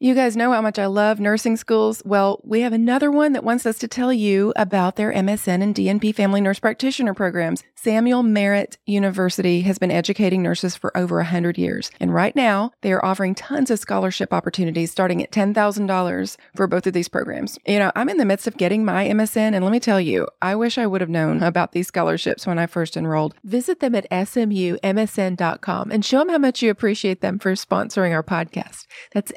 You guys know how much I love nursing schools. Well, we have another one that wants us to tell you about their MSN and DNP family nurse practitioner programs. Samuel Merritt University has been educating nurses for over 100 years. And right now, they are offering tons of scholarship opportunities starting at $10,000 for both of these programs. You know, I'm in the midst of getting my MSN, and let me tell you, I wish I would have known about these scholarships when I first enrolled. Visit them at smumsn.com and show them how much you appreciate them for sponsoring our podcast. That's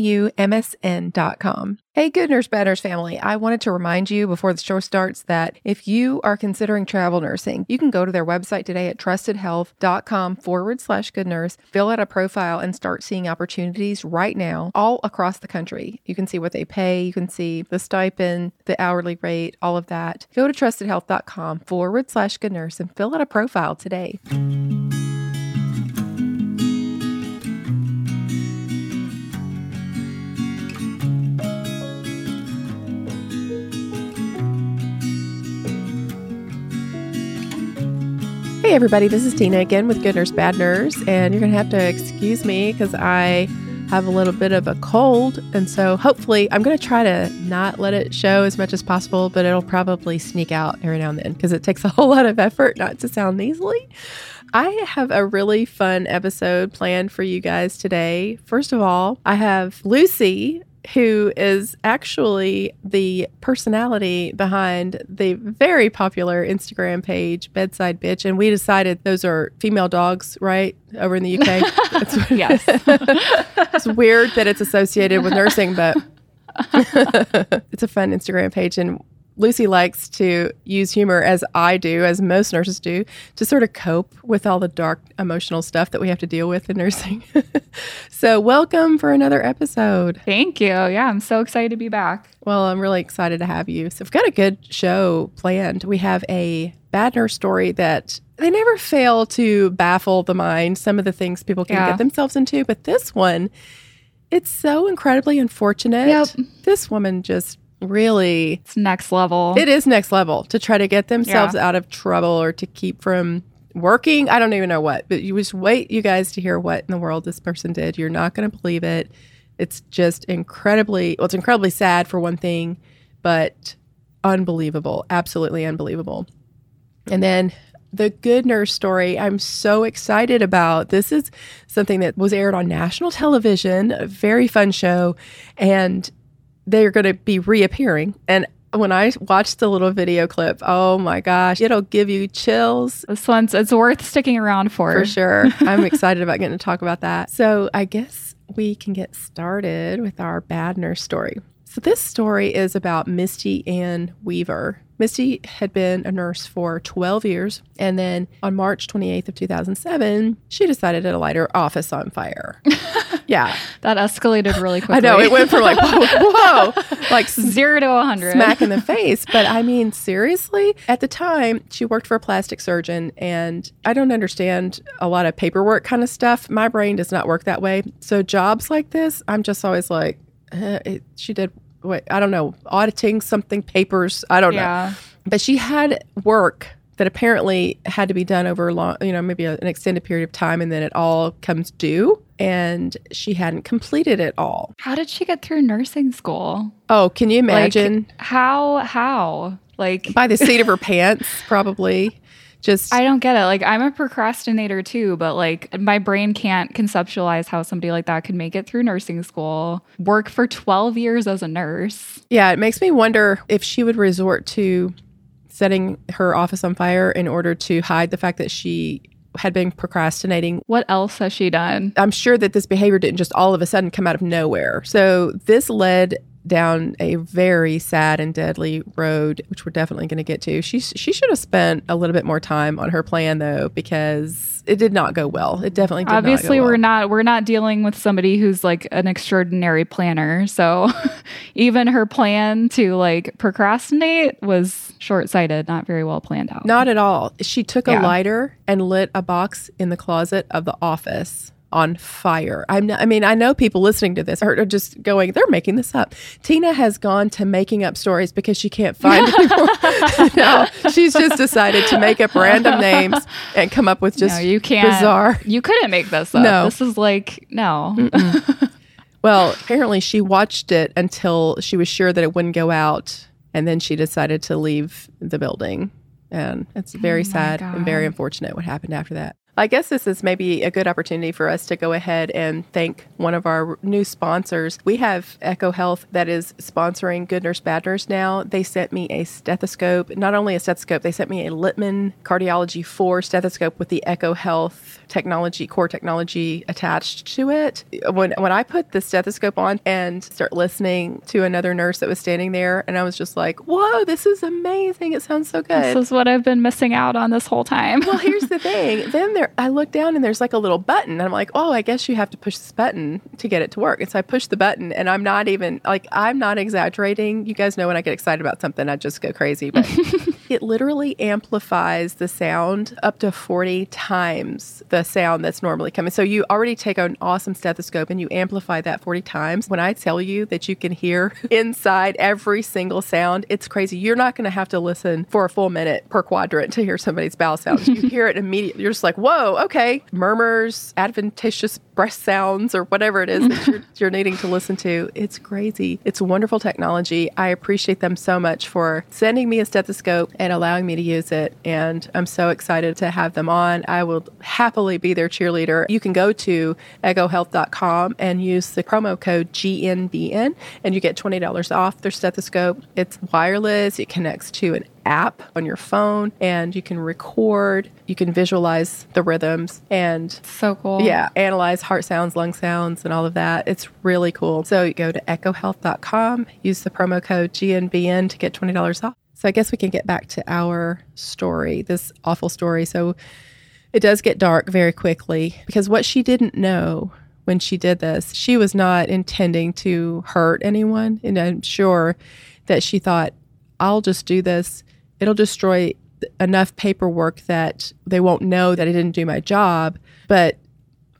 smumsn.com. Hey, Good Nurse Bad Nurse family. I wanted to remind you before the show starts that if you are considering travel nursing, you can go to their website today at trustedhealth.com forward slash good nurse, fill out a profile, and start seeing opportunities right now all across the country. You can see what they pay, you can see the stipend, the hourly rate, all of that. Go to trustedhealth.com forward slash good nurse and fill out a profile today. Hey, everybody, this is Tina again with Good Nurse Bad Nurse, and you're going to have to excuse me because I have a little bit of a cold. And so hopefully, I'm going to try to not let it show as much as possible, but it'll probably sneak out every now and then because it takes a whole lot of effort not to sound nasally. I have a really fun episode planned for you guys today. First of all, I have Lucy who is actually the personality behind the very popular Instagram page, Bedside Bitch. And we decided those are female dogs, right? Over in the UK. yes. it's weird that it's associated with nursing, but it's a fun Instagram page. And Lucy likes to use humor, as I do, as most nurses do, to sort of cope with all the dark emotional stuff that we have to deal with in nursing. so, welcome for another episode. Thank you. Yeah, I'm so excited to be back. Well, I'm really excited to have you. So, we've got a good show planned. We have a bad nurse story that they never fail to baffle the mind, some of the things people can Yeah. get themselves into, but this one, it's so incredibly unfortunate. Yep. This woman just really It's next level. it is next level to try to get themselves out of trouble or to keep from working. I don't even know what, but you just wait, you guys, to hear what in the world this person did. You're not going to believe it. It's just incredibly, well, it's incredibly sad for one thing, but unbelievable, absolutely unbelievable. And then the good nurse story I'm so excited about. This is something that was aired on national television, a very fun show, and they're going to be reappearing. And when I watched the little video clip, oh my gosh, it'll give you chills this one's it's worth sticking around for. for sure. I'm excited about getting to talk about that. So I guess we can get started with our bad nurse story. So this story is about Misty Ann Weaver. Misty had been a nurse for 12 years, and then on March 28th of 2007, she decided to light her office on fire. yeah, That escalated really quickly. I know it went from like whoa, whoa like zero to hundred. smack in the face. But I mean, seriously, at the time, she worked for a plastic surgeon, and I don't understand a lot of paperwork kind of stuff. My brain does not work that way. So, jobs like this, I'm just always like, eh, it, she did. Wait, I don't know, auditing something, papers. I don't know. But she had work that apparently had to be done over a long, you know, maybe a, an extended period of time, and then it all comes due. And she hadn't completed it all. How did she get through nursing school? Oh, can you Like, imagine? how how? Like By the seat of her pants, probably. Just I don't get it. Like I'm a procrastinator too, but like my brain can't conceptualize how somebody like that could make it through nursing school, work for 12 years as a nurse. Yeah, it makes me wonder if she would resort to setting her office on fire in order to hide the fact that she had been procrastinating. What else has she done? I'm sure that this behavior didn't just all of a sudden come out of nowhere. So this led down a very sad and deadly road, which we're definitely going to get to. She she should have spent a little bit more time on her plan though, because it did not go well. It definitely did Obviously, not go we're well. not we're not dealing with somebody who's like an extraordinary planner. So even her plan to like procrastinate was short-sighted, not very well planned out. Not at all. She took a lighter and lit a box in the closet of the office on fire. I'm not, I mean, I know people listening to this are just going, they're making this up. Tina has gone to making up stories because she can't find anymore. no, she's just decided to make up random names and come up with just no, you can't. bizarre. You couldn't make this up. No. This is like no. Well, apparently she watched it until she was sure that it wouldn't go out. And then she decided to leave the building. And it's very oh sad God. and very unfortunate what happened after that. I guess this is maybe a good opportunity for us to go ahead and thank one of our new sponsors. We have Eko Health that is sponsoring Good Nurse Bad Nurse now. They sent me a stethoscope, not only a stethoscope, they sent me a Littmann Cardiology 4 stethoscope with the Eko Health technology, core technology attached to it. When when I put the stethoscope on and start listening to another nurse that was standing there, and I was just like, "Whoa, this is amazing! It sounds so good." This is what I've been missing out on this whole time. well, here's the thing. Then there, I look down and there's like a little button, and I'm like, "Oh, I guess you have to push this button to get it to work." And so I push the button, and I'm not even like I'm not exaggerating. You guys know when I get excited about something, I just go crazy, but it literally amplifies the sound up to 40 times the sound that's normally coming. So you already take an awesome stethoscope and you amplify that 40 times. When I tell you that you can hear inside every single sound, it's crazy. You're not going to have to listen for a full minute per quadrant to hear somebody's bowel sounds. You hear it immediately. You're just like, whoa, okay. Murmurs, adventitious breath sounds, or whatever it is that you're, you're needing to listen to. It's crazy. It's wonderful technology. I appreciate them so much for sending me a stethoscope and allowing me to use it. And I'm so excited to have them on. I will happily be their cheerleader. You can go to ekohealth.com and use the promo code GNBN and you get $20 off their stethoscope. It's wireless, it connects to an app on your phone and you can record, you can visualize the rhythms and so cool. Yeah, analyze heart sounds, lung sounds and all of that. It's really cool. So you go to ekohealth.com, use the promo code GNBN to get $20 off. So I guess we can get back to our story, this awful story. So it does get dark very quickly because what she didn't know when she did this, she was not intending to hurt anyone. And I'm sure that she thought, I'll just do this. It'll destroy enough paperwork that they won't know that I didn't do my job. But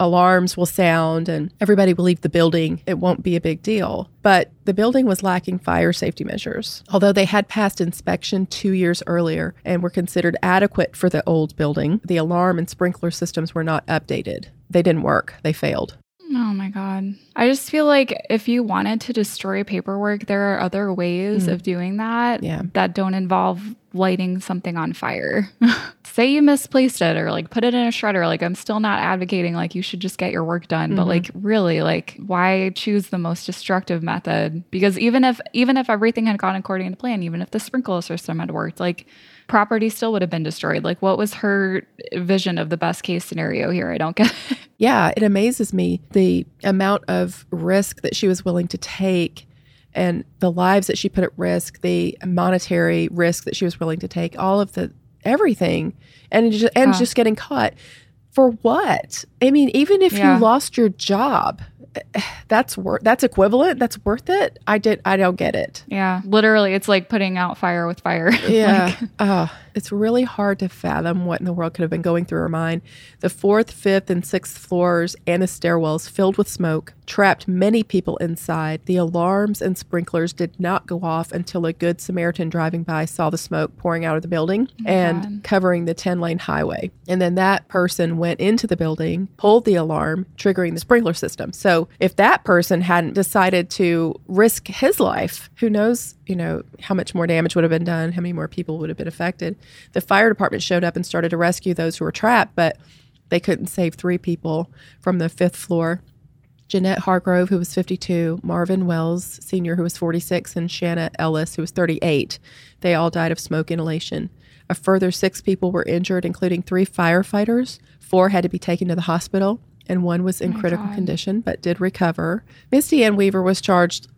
alarms will sound and everybody will leave the building. It won't be a big deal. But the building was lacking fire safety measures. Although they had passed inspection two years earlier and were considered adequate for the old building, the alarm and sprinkler systems were not updated. They didn't work, they failed. Oh my God. I just feel like if you wanted to destroy paperwork, there are other ways mm. of doing that yeah. that don't involve lighting something on fire. Say you misplaced it or like put it in a shredder. Like, I'm still not advocating like you should just get your work done, mm-hmm. but like, really, like, why choose the most destructive method? Because even if, even if everything had gone according to plan, even if the sprinkler system had worked, like, property still would have been destroyed. Like, what was her vision of the best case scenario here? I don't get it. Yeah, it amazes me the amount of risk that she was willing to take and the lives that she put at risk, the monetary risk that she was willing to take, all of the everything, and just, and just getting caught for what? I mean, even if yeah. you lost your job, that's worth that's equivalent that's worth it i did i don't get it yeah literally it's like putting out fire with fire yeah like, uh, it's really hard to fathom what in the world could have been going through her mind. The fourth, fifth, and sixth floors and the stairwells filled with smoke trapped many people inside. The alarms and sprinklers did not go off until a good Samaritan driving by saw the smoke pouring out of the building oh and covering the 10 lane highway. And then that person went into the building, pulled the alarm, triggering the sprinkler system. So if that person hadn't decided to risk his life, who knows, you know, how much more damage would have been done, how many more people would have been affected. The fire department showed up and started to rescue those who were trapped, but they couldn't save three people from the fifth floor. Jeanette Hargrove, who was 52, Marvin Wells, senior, who was 46, and Shanna Ellis, who was 38. They all died of smoke inhalation. A further six people were injured, including three firefighters. Four had to be taken to the hospital, and one was in oh critical God. condition but did recover. Misty Ann Weaver was charged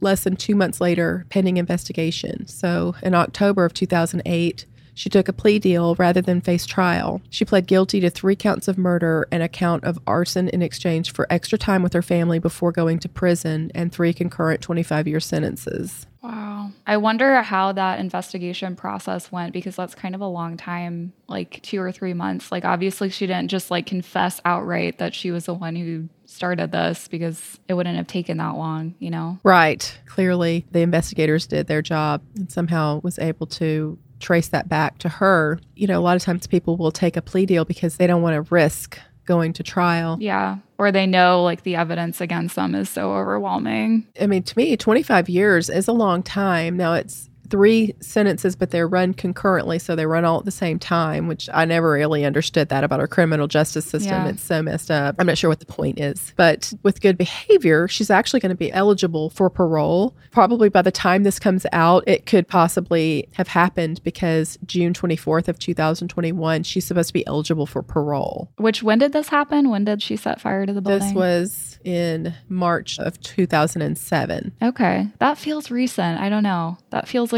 less than two months later, pending investigation. So in October of 2008, she took a plea deal rather than face trial. She pled guilty to three counts of murder and a count of arson in exchange for extra time with her family before going to prison and three concurrent 25 year sentences. Wow. I wonder how that investigation process went because that's kind of a long time, like two or three months. Like, obviously, she didn't just like confess outright that she was the one who started this because it wouldn't have taken that long, you know? Right. Clearly, the investigators did their job and somehow was able to trace that back to her. You know, a lot of times people will take a plea deal because they don't want to risk going to trial. Yeah. Or they know like the evidence against them is so overwhelming. I mean, to me, 25 years is a long time. Now it's three sentences, but they're run concurrently, so they run all at the same time, which I never really understood that about our criminal justice system. Yeah. It's so messed up. I'm not sure what the point is. But with good behavior, she's actually going to be eligible for parole. Probably by the time this comes out, it could possibly have happened because June 24th of 2021, she's supposed to be eligible for parole. Which when did this happen? When did she set fire to the building? This was in March of 2007. Okay. That feels recent. I don't know. That feels like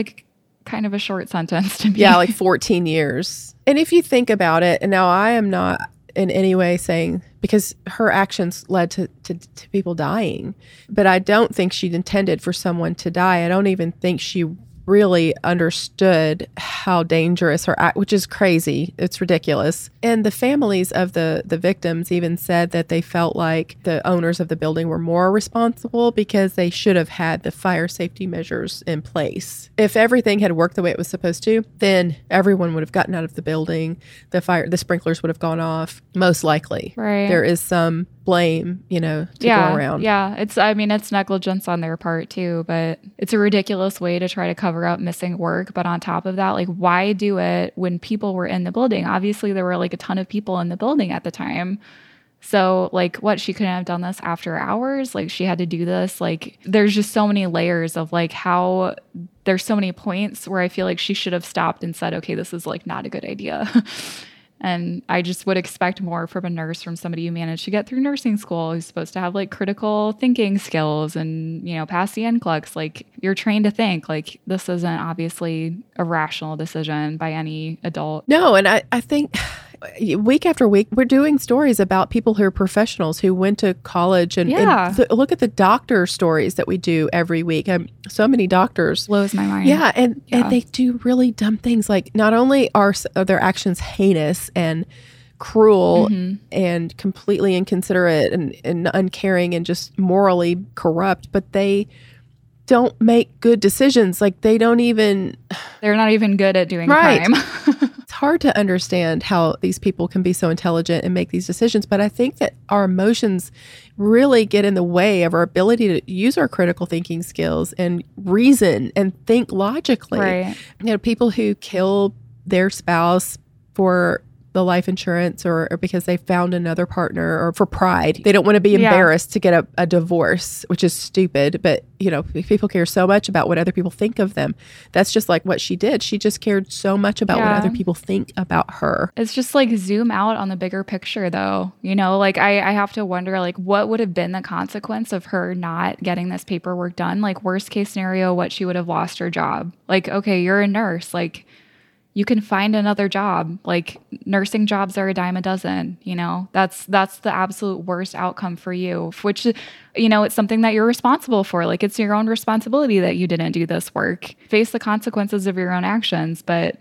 kind of a short sentence to me. Yeah, like 14 years. And if you think about it, and now I am not in any way saying because her actions led to, to, to people dying, but I don't think she intended for someone to die. I don't even think she really understood how dangerous her act, which is crazy. It's ridiculous. And the families of the the victims even said that they felt like the owners of the building were more responsible because they should have had the fire safety measures in place. If everything had worked the way it was supposed to, then everyone would have gotten out of the building. The fire the sprinklers would have gone off most likely. Right. There is some blame, you know, to yeah, go around. Yeah, it's I mean it's negligence on their part too, but it's a ridiculous way to try to cover up missing work. But on top of that, like why do it when people were in the building? Obviously there were like a ton of people in the building at the time. So like what she couldn't have done this after hours? Like she had to do this. Like there's just so many layers of like how there's so many points where I feel like she should have stopped and said, okay, this is like not a good idea. And I just would expect more from a nurse, from somebody who managed to get through nursing school, who's supposed to have like critical thinking skills and, you know, pass the NCLEX. Like you're trained to think. Like this isn't obviously a rational decision by any adult. No, and I, I think week after week we're doing stories about people who are professionals who went to college and, Yeah. and th- look at the doctor stories that we do every week. Um, so many doctors. Blows my mind. Yeah, and, Yeah. and they do really dumb things. Like not only are, are their actions heinous and cruel Mhm. and completely inconsiderate and, and uncaring and just morally corrupt, but they don't make good decisions. Like they don't even They're not even good at doing Right. crime. it's hard to understand how these people can be so intelligent and make these decisions but i think that our emotions really get in the way of our ability to use our critical thinking skills and reason and think logically right. you know people who kill their spouse for the life insurance or, or because they found another partner or for pride they don't want to be Yeah. embarrassed to get a, a divorce which is stupid but you know people care so much about what other people think of them that's just like what she did she just cared so much about what other people think about her It's just like zoom out on the bigger picture though. You know, like I, I have to wonder like what would have been the consequence of her not getting this paperwork done? Like worst case scenario, what she would have lost her job. Like, okay, you're a nurse. Like you can find another job. Like nursing jobs are a dime a dozen, you know. That's that's the absolute worst outcome for you, which you know, it's something that you're responsible for. Like it's your own responsibility that you didn't do this work. Face the consequences of your own actions, but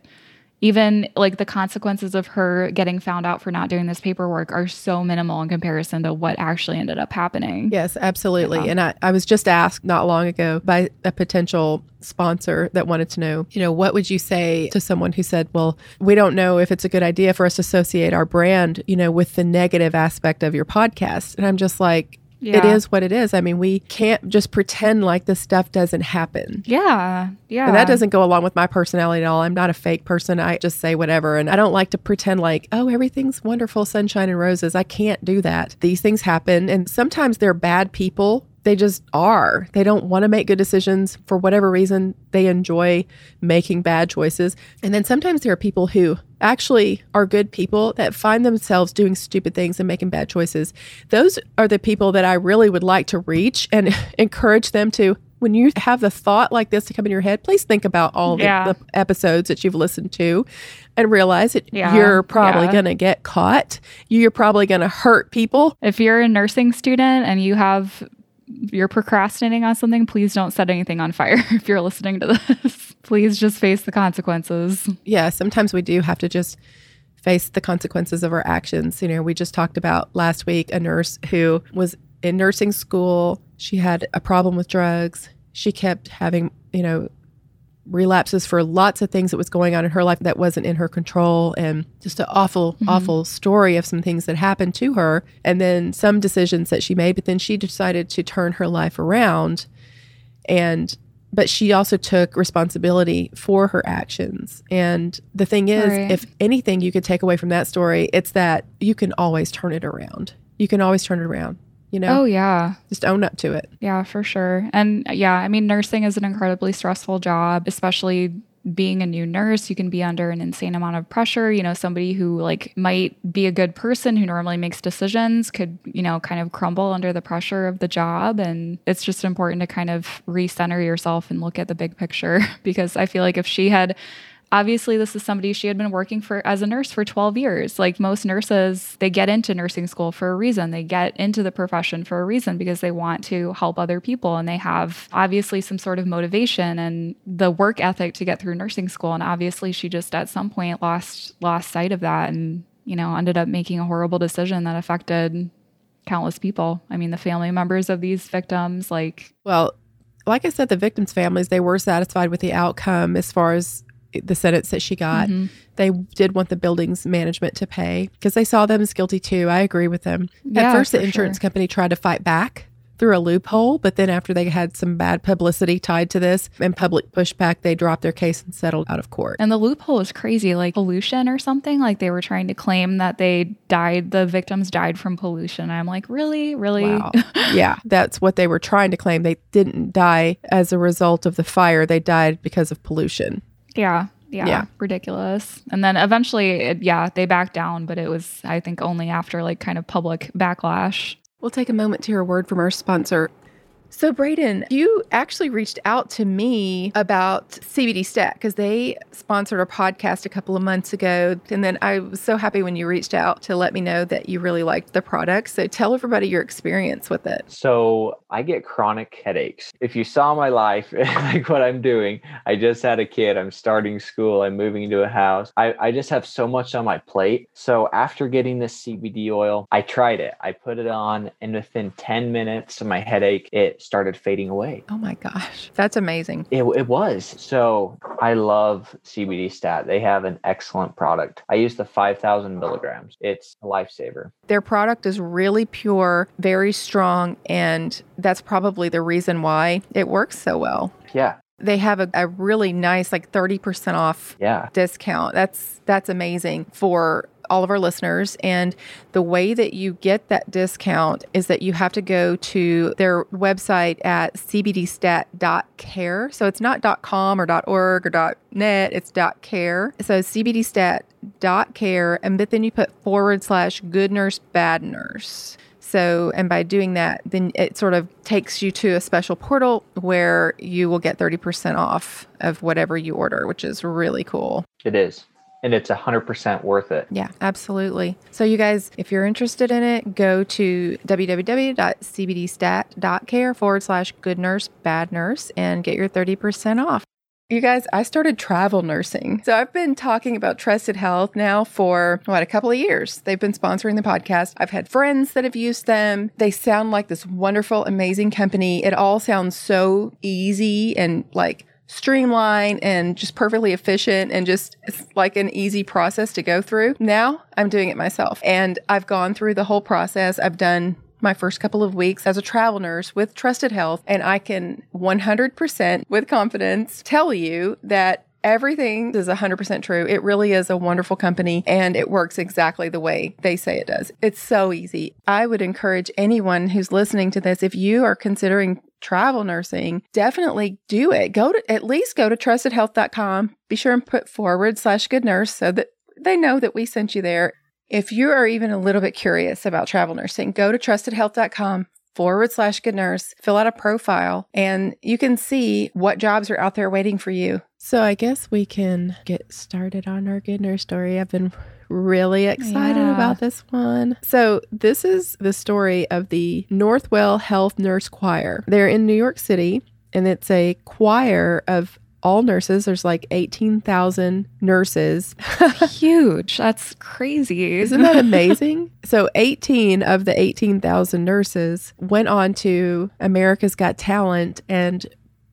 even like the consequences of her getting found out for not doing this paperwork are so minimal in comparison to what actually ended up happening. Yes, absolutely. Yeah. And I, I was just asked not long ago by a potential sponsor that wanted to know, you know, what would you say to someone who said, well, we don't know if it's a good idea for us to associate our brand, you know, with the negative aspect of your podcast. And I'm just like, it Yeah. is what it is. I mean, we can't just pretend like this stuff doesn't happen. Yeah. Yeah. And that doesn't go along with my personality at all. I'm not a fake person. I just say whatever. And I don't like to pretend like, oh, everything's wonderful, sunshine and roses. I can't do that. These things happen. And sometimes they're bad people. They just are. They don't want to make good decisions for whatever reason. They enjoy making bad choices. And then sometimes there are people who actually are good people that find themselves doing stupid things and making bad choices. Those are the people that I really would like to reach and encourage them to when you have the thought like this to come in your head, please think about all the, Yeah. the episodes that you've listened to and realize that Yeah, you're probably yeah. going to get caught. You're probably going to hurt people. if you're a nursing student and you have you're procrastinating on something, please don't set anything on fire if you're listening to this. Please just face the consequences. Yeah, sometimes we do have to just face the consequences of our actions. You know, we just talked about last week a nurse who was in nursing school. She had a problem with drugs. She kept having, you know, relapses for lots of things that was going on in her life that wasn't in her control and just an awful mm-hmm. awful story of some things that happened to her and then some decisions that she made but then she decided to turn her life around and but she also took responsibility for her actions. And the thing is, right. if anything you could take away from that story, it's that you can always turn it around. You can always turn it around. You know? Oh, yeah. Just own up to it. Yeah, for sure. And yeah, I mean, nursing is an incredibly stressful job, especially being a new nurse, you can be under an insane amount of pressure. You know, somebody who like might be a good person who normally makes decisions could, you know, kind of crumble under the pressure of the job. And it's just important to kind of recenter yourself and look at the big picture because I feel like if she had obviously this is somebody she had been working for as a nurse for 12 years. Like most nurses they get into nursing school for a reason. They get into the profession for a reason because they want to help other people and they have obviously some sort of motivation and the work ethic to get through nursing school and obviously she just at some point lost lost sight of that and you know ended up making a horrible decision that affected countless people. I mean the family members of these victims like well like I said, the victims' families, they were satisfied with the outcome as far as the sentence that she got. Mm-hmm. They did want the building's management to pay because they saw them as guilty too. I agree with them. Yeah, At first, the insurance sure. company tried to fight back through a loophole, but then after they had some bad publicity tied to this and public pushback, they dropped their case and settled out of court. And the loophole is crazy, like pollution or something. Like they were trying to claim that they died, the victims died from pollution. I'm like, really, really? Wow. yeah, that's what they were trying to claim. They didn't die as a result of the fire; they died because of pollution. Yeah. Yeah, yeah, ridiculous. And then eventually, it, yeah, they backed down, but it was, I think, only after like kind of public backlash. We'll take a moment to hear a word from our sponsor. So, Braden, you actually reached out to me about CBD Stat because they sponsored our podcast a couple of months ago. And then I was so happy when you reached out to let me know that you really liked the product. So, tell everybody your experience with it. So, I get chronic headaches. If you saw my life, like what I'm doing, I just had a kid, I'm starting school, I'm moving into a house. I, I just have so much on my plate. So, after getting this CBD oil, I tried it. I put it on, and within 10 minutes, of my headache, it started fading away. Oh my gosh, that's amazing. It, it was. So I love CBD Stat. They have an excellent product. I use the 5,000 milligrams. It's a lifesaver. Their product is really pure, very strong, and that's probably the reason why it works so well. Yeah. They have a, a really nice like 30% off yeah. discount. That's that's amazing for all of our listeners. And the way that you get that discount is that you have to go to their website at cbdstat.care. So it's not .com or .org or .net, it's .care. So cbdstat.care, and but then you put forward slash good nurse, bad nurse. So, and by doing that, then it sort of takes you to a special portal where you will get 30% off of whatever you order, which is really cool. It is and it's 100% worth it. Yeah, absolutely. So, you guys, if you're interested in it, go to www.cbdstat.care forward slash good nurse, bad nurse, and get your 30% off. You guys, I started travel nursing. So I've been talking about Trusted Health now for what, a couple of years. They've been sponsoring the podcast. I've had friends that have used them. They sound like this wonderful, amazing company. It all sounds so easy and like streamlined and just perfectly efficient and just like an easy process to go through. Now I'm doing it myself and I've gone through the whole process. I've done my first couple of weeks as a travel nurse with Trusted Health, and I can 100% with confidence tell you that everything is 100% true. It really is a wonderful company and it works exactly the way they say it does. It's so easy. I would encourage anyone who's listening to this, if you are considering travel nursing, definitely do it. Go to at least go to trustedhealth.com. Be sure and put forward slash good nurse so that they know that we sent you there. If you are even a little bit curious about travel nursing, go to trustedhealth.com forward slash good nurse, fill out a profile, and you can see what jobs are out there waiting for you. So I guess we can get started on our good nurse story. I've been really excited yeah. about this one. So, this is the story of the Northwell Health Nurse Choir. They're in New York City, and it's a choir of all nurses. There's like 18,000 nurses. Huge. That's crazy. Isn't that amazing? so, 18 of the 18,000 nurses went on to America's Got Talent and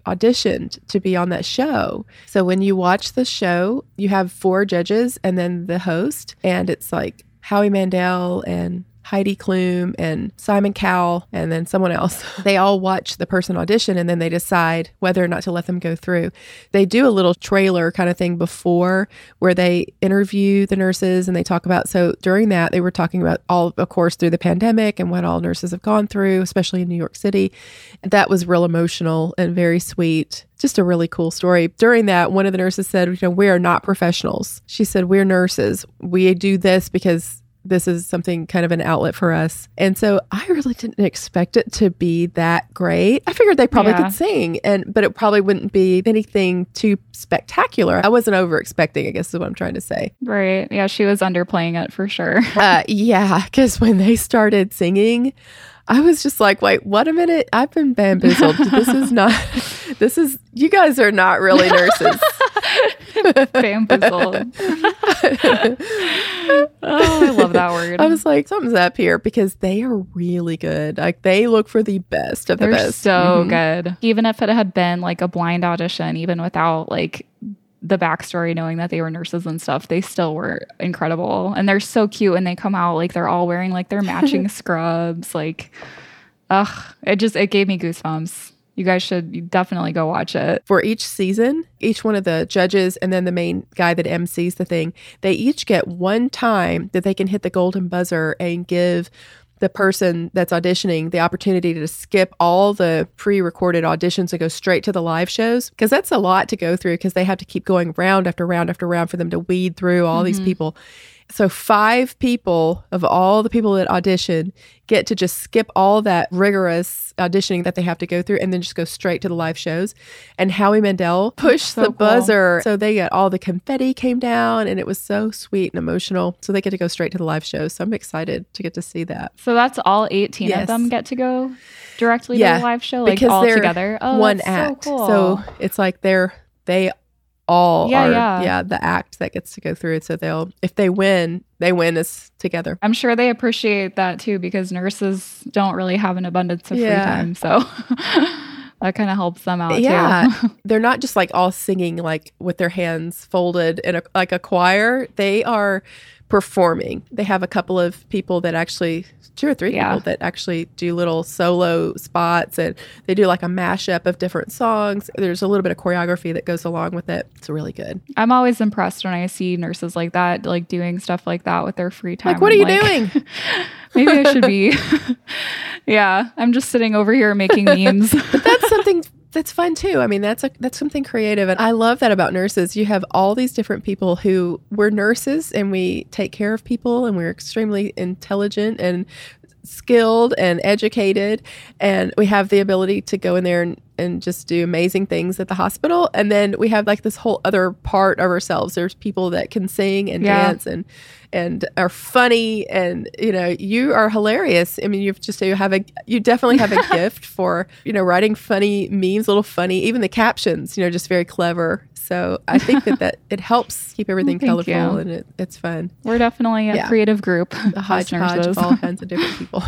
auditioned to be on that show. So when you watch the show, you have four judges and then the host, and it's like Howie Mandel and Heidi Klum and Simon Cowell and then someone else. They all watch the person audition and then they decide whether or not to let them go through. They do a little trailer kind of thing before where they interview the nurses and they talk about so during that they were talking about all of course through the pandemic and what all nurses have gone through, especially in New York City. That was real emotional and very sweet just a really cool story. During that, one of the nurses said, You know, we are not professionals. She said, We're nurses. We do this because this is something kind of an outlet for us. And so I really didn't expect it to be that great. I figured they probably Yeah. could sing and but it probably wouldn't be anything too spectacular. I wasn't over expecting, I guess is what I'm trying to say. Right. Yeah, she was underplaying it for sure. Uh yeah, cuz when they started singing, I was just like, wait, what a minute. I've been bamboozled. this is not this is you guys are not really nurses. Bamboozled. oh, I love that word. I was like, something's up here because they are really good. Like they look for the best of the They're best. so Mhm. good. Even if it had been like a blind audition, even without like the backstory, knowing that they were nurses and stuff, they still were incredible. And they're so cute and they come out like they're all wearing like their matching scrubs. Like, ugh, it just, it gave me goosebumps. You guys should definitely go watch it. For each season, each one of the judges and then the main guy that MCs the thing, they each get one time that they can hit the golden buzzer and give the person that's auditioning the opportunity to skip all the pre-recorded auditions and go straight to the live shows. Because that's a lot to go through because they have to keep going round after round after round for them to weed through all these mm-hmm. people so five people of all the people that audition get to just skip all that rigorous auditioning that they have to go through and then just go straight to the live shows and howie mandel pushed so the cool. buzzer so they got all the confetti came down and it was so sweet and emotional so they get to go straight to the live shows so i'm excited to get to see that So that's all 18 Yes. of them get to go directly Yeah, to the live show, like all together. Oh, one act. So, cool. So it's like they're they all Yeah, are yeah. the act that gets to go through it. So they'll if they win, they win as together. I'm sure they appreciate that too because nurses don't really have an abundance of Yeah. free time. So that kind of helps them out Yeah. too. They're not just like all singing like with their hands folded in a like a choir. They are performing. They have a couple of people that actually two or three Yeah. people that actually do little solo spots and they do like a mashup of different songs. There's a little bit of choreography that goes along with it. It's really good. I'm always impressed when I see nurses like that, like doing stuff like that with their free time. Like, what are you like, doing? Maybe I should be. yeah, I'm just sitting over here making memes. But that's something that's fun too. I mean, that's a that's something creative, and I love that about nurses. You have all these different people who we're nurses, and we take care of people, and we're extremely intelligent and skilled and educated, and we have the ability to go in there and, and just do amazing things at the hospital. And then we have like this whole other part of ourselves. There's people that can sing and Yeah. dance and and are funny and you know you are hilarious i mean you've just you have a you definitely have a gift for you know writing funny memes a little funny even the captions you know just very clever so i think that that it helps keep everything colorful you. and it, it's fun We're definitely a Yeah. creative group. a hodgepodge of all kinds of different people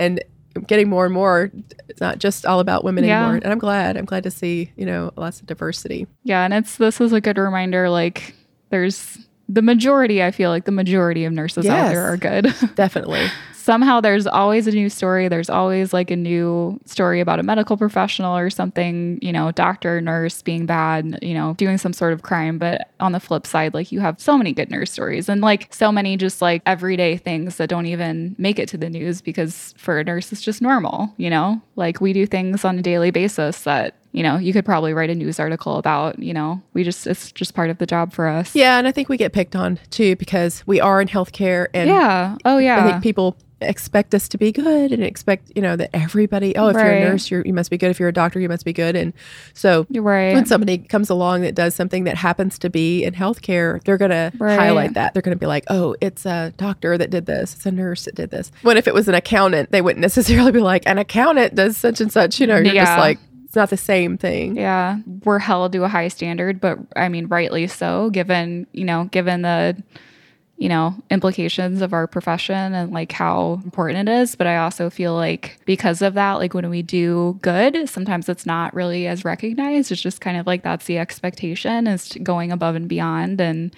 and getting more and more it's not just all about women Yeah. anymore and i'm glad i'm glad to see you know lots of diversity Yeah, and it's this is a good reminder. Like, there's the majority. I feel like the majority of nurses out there are good. definitely Somehow, there's always a new story. There's always like a new story about a medical professional or something. You know, doctor, nurse being bad. You know, doing some sort of crime. But on the flip side, like you have so many good nurse stories and like so many just like everyday things that don't even make it to the news because for a nurse it's just normal. You know, like we do things on a daily basis that you know, you could probably write a news article about, you know, we just, it's just part of the job for us. yeah and i think we get picked on too because we are in healthcare and Yeah. Oh, yeah. I think people expect us to be good and expect, you know, that everybody, oh, if you're a nurse, you're, you must be good. If you're a doctor, you must be good. And so right. when somebody comes along that does something that happens to be in healthcare, they're going to Right. highlight that. They're going to be like, oh, it's a doctor that did this. It's a nurse that did this. When if it was an accountant, they wouldn't necessarily be like, an accountant does such and such. You know, you're just Yeah. like, it's not the same thing. Yeah, we're held to a high standard, but I mean, rightly so, given, you know, given the you know, implications of our profession and like how important it is. But I also feel like because of that, like when we do good, sometimes it's not really as recognized. It's just kind of like that's the expectation is going above and beyond. And,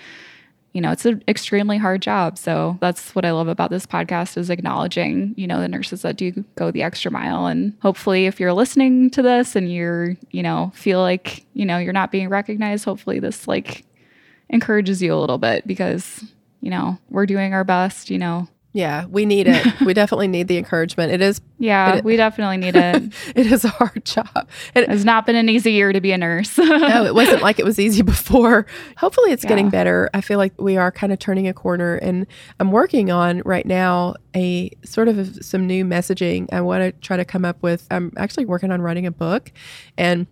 you know, it's an extremely hard job. So that's what I love about this podcast is acknowledging, you know, the nurses that do go the extra mile. And hopefully if you're listening to this and you're, you know, feel like, you know, you're not being recognized, hopefully this like encourages you a little bit because you know, we're doing our best, you know. Yeah, we need it. we definitely need the encouragement. It is. Yeah, it, we definitely need it. it is a hard job. It has not been an easy year to be a nurse. no, it wasn't like it was easy before. Hopefully, it's yeah. getting better. I feel like we are kind of turning a corner, and I'm working on right now a sort of some new messaging. I want to try to come up with. I'm actually working on writing a book, and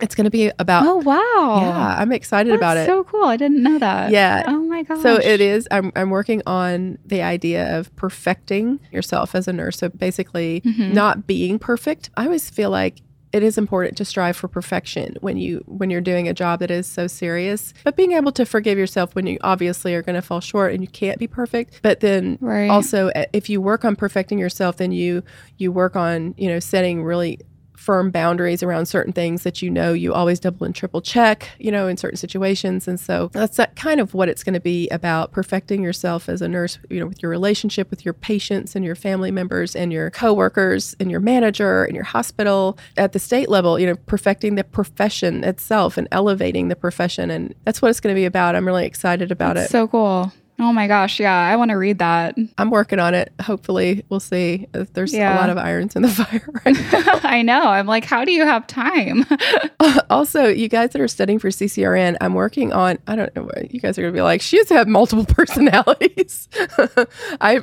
it's going to be about. Oh wow! Yeah, I'm excited That's about it. So cool! I didn't know that. Yeah. Oh my gosh. So it is. I'm I'm working on the idea of perfecting yourself as a nurse. So basically, mm-hmm. not being perfect. I always feel like it is important to strive for perfection when you when you're doing a job that is so serious but being able to forgive yourself when you obviously are going to fall short and you can't be perfect but then right. also eh, if you work on perfecting yourself then you you work on you know setting really firm boundaries around certain things that you know you always double and triple check, you know, in certain situations. And so that's that kind of what it's going to be about perfecting yourself as a nurse, you know, with your relationship with your patients and your family members and your coworkers and your manager and your hospital at the state level, you know, perfecting the profession itself and elevating the profession. And that's what it's going to be about. I'm really excited about that's it. So cool. Oh my gosh, yeah, I want to read that. I'm working on it. Hopefully, we'll see. There's yeah. a lot of irons in the fire right now. I know. I'm like, how do you have time? also, you guys that are studying for CCRN, I'm working on. I don't know. You guys are gonna be like, she has to have multiple personalities. I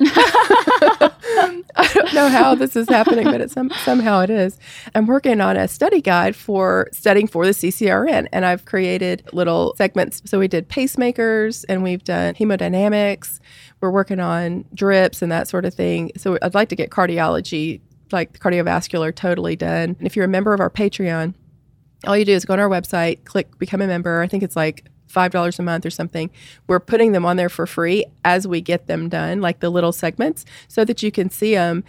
I don't know how this is happening, but it some, somehow it is. I'm working on a study guide for studying for the CCRN, and I've created little segments. So we did pacemakers, and we've done hemodynamics dynamics. We're working on drips and that sort of thing. So I'd like to get cardiology, like cardiovascular, totally done. And if you're a member of our Patreon, all you do is go on our website, click become a member. I think it's like $5 a month or something. We're putting them on there for free as we get them done, like the little segments, so that you can see them,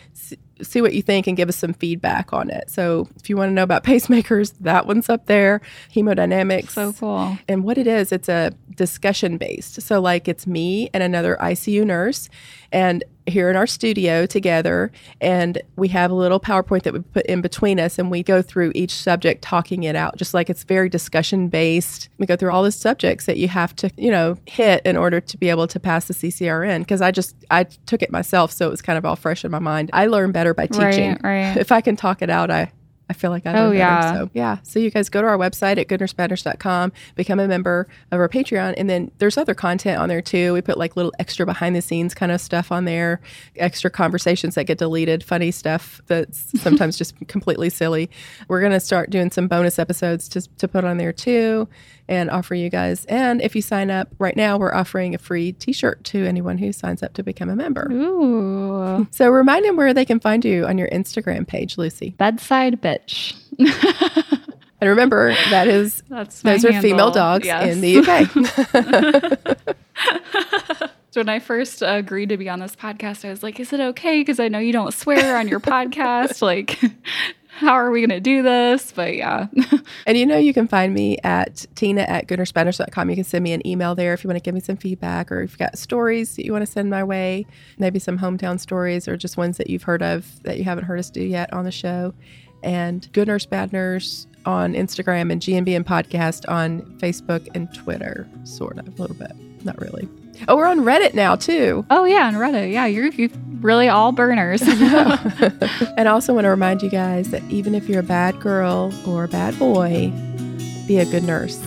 see what you think, and give us some feedback on it. So if you want to know about pacemakers, that one's up there. Hemodynamics. So cool. And what it is, it's a discussion based. So, like, it's me and another ICU nurse, and here in our studio together and we have a little PowerPoint that we put in between us and we go through each subject talking it out just like it's very discussion based. We go through all the subjects that you have to, you know, hit in order to be able to pass the CCRN because I just I took it myself so it was kind of all fresh in my mind. I learn better by teaching. Right, right. If I can talk it out, I I feel like I oh, yeah. So, yeah. So you guys go to our website at goodnursebadnurse.com, become a member of our Patreon. And then there's other content on there too. We put like little extra behind the scenes kind of stuff on there, extra conversations that get deleted, funny stuff that's sometimes just completely silly. We're going to start doing some bonus episodes to, to put on there too and offer you guys. And if you sign up right now, we're offering a free t shirt to anyone who signs up to become a member. Ooh. So remind them where they can find you on your Instagram page, Lucy. Bedside Bitch. and remember, that is, That's those are female dogs yes. in the UK. So when I first agreed to be on this podcast, I was like, "Is it okay? Because I know you don't swear on your podcast. Like, how are we going to do this? But yeah. and you know, you can find me at tina at goodnursebadnurse.com. You can send me an email there if you want to give me some feedback or if you've got stories that you want to send my way, maybe some hometown stories or just ones that you've heard of that you haven't heard us do yet on the show and Good Nurse Bad Nurse on Instagram and GNBN Podcast on Facebook and Twitter, sort of a little bit, not really. Oh, we're on Reddit now too. Oh yeah, on Reddit. Yeah, you're, you're really all burners. and I also want to remind you guys that even if you're a bad girl or a bad boy, be a good nurse.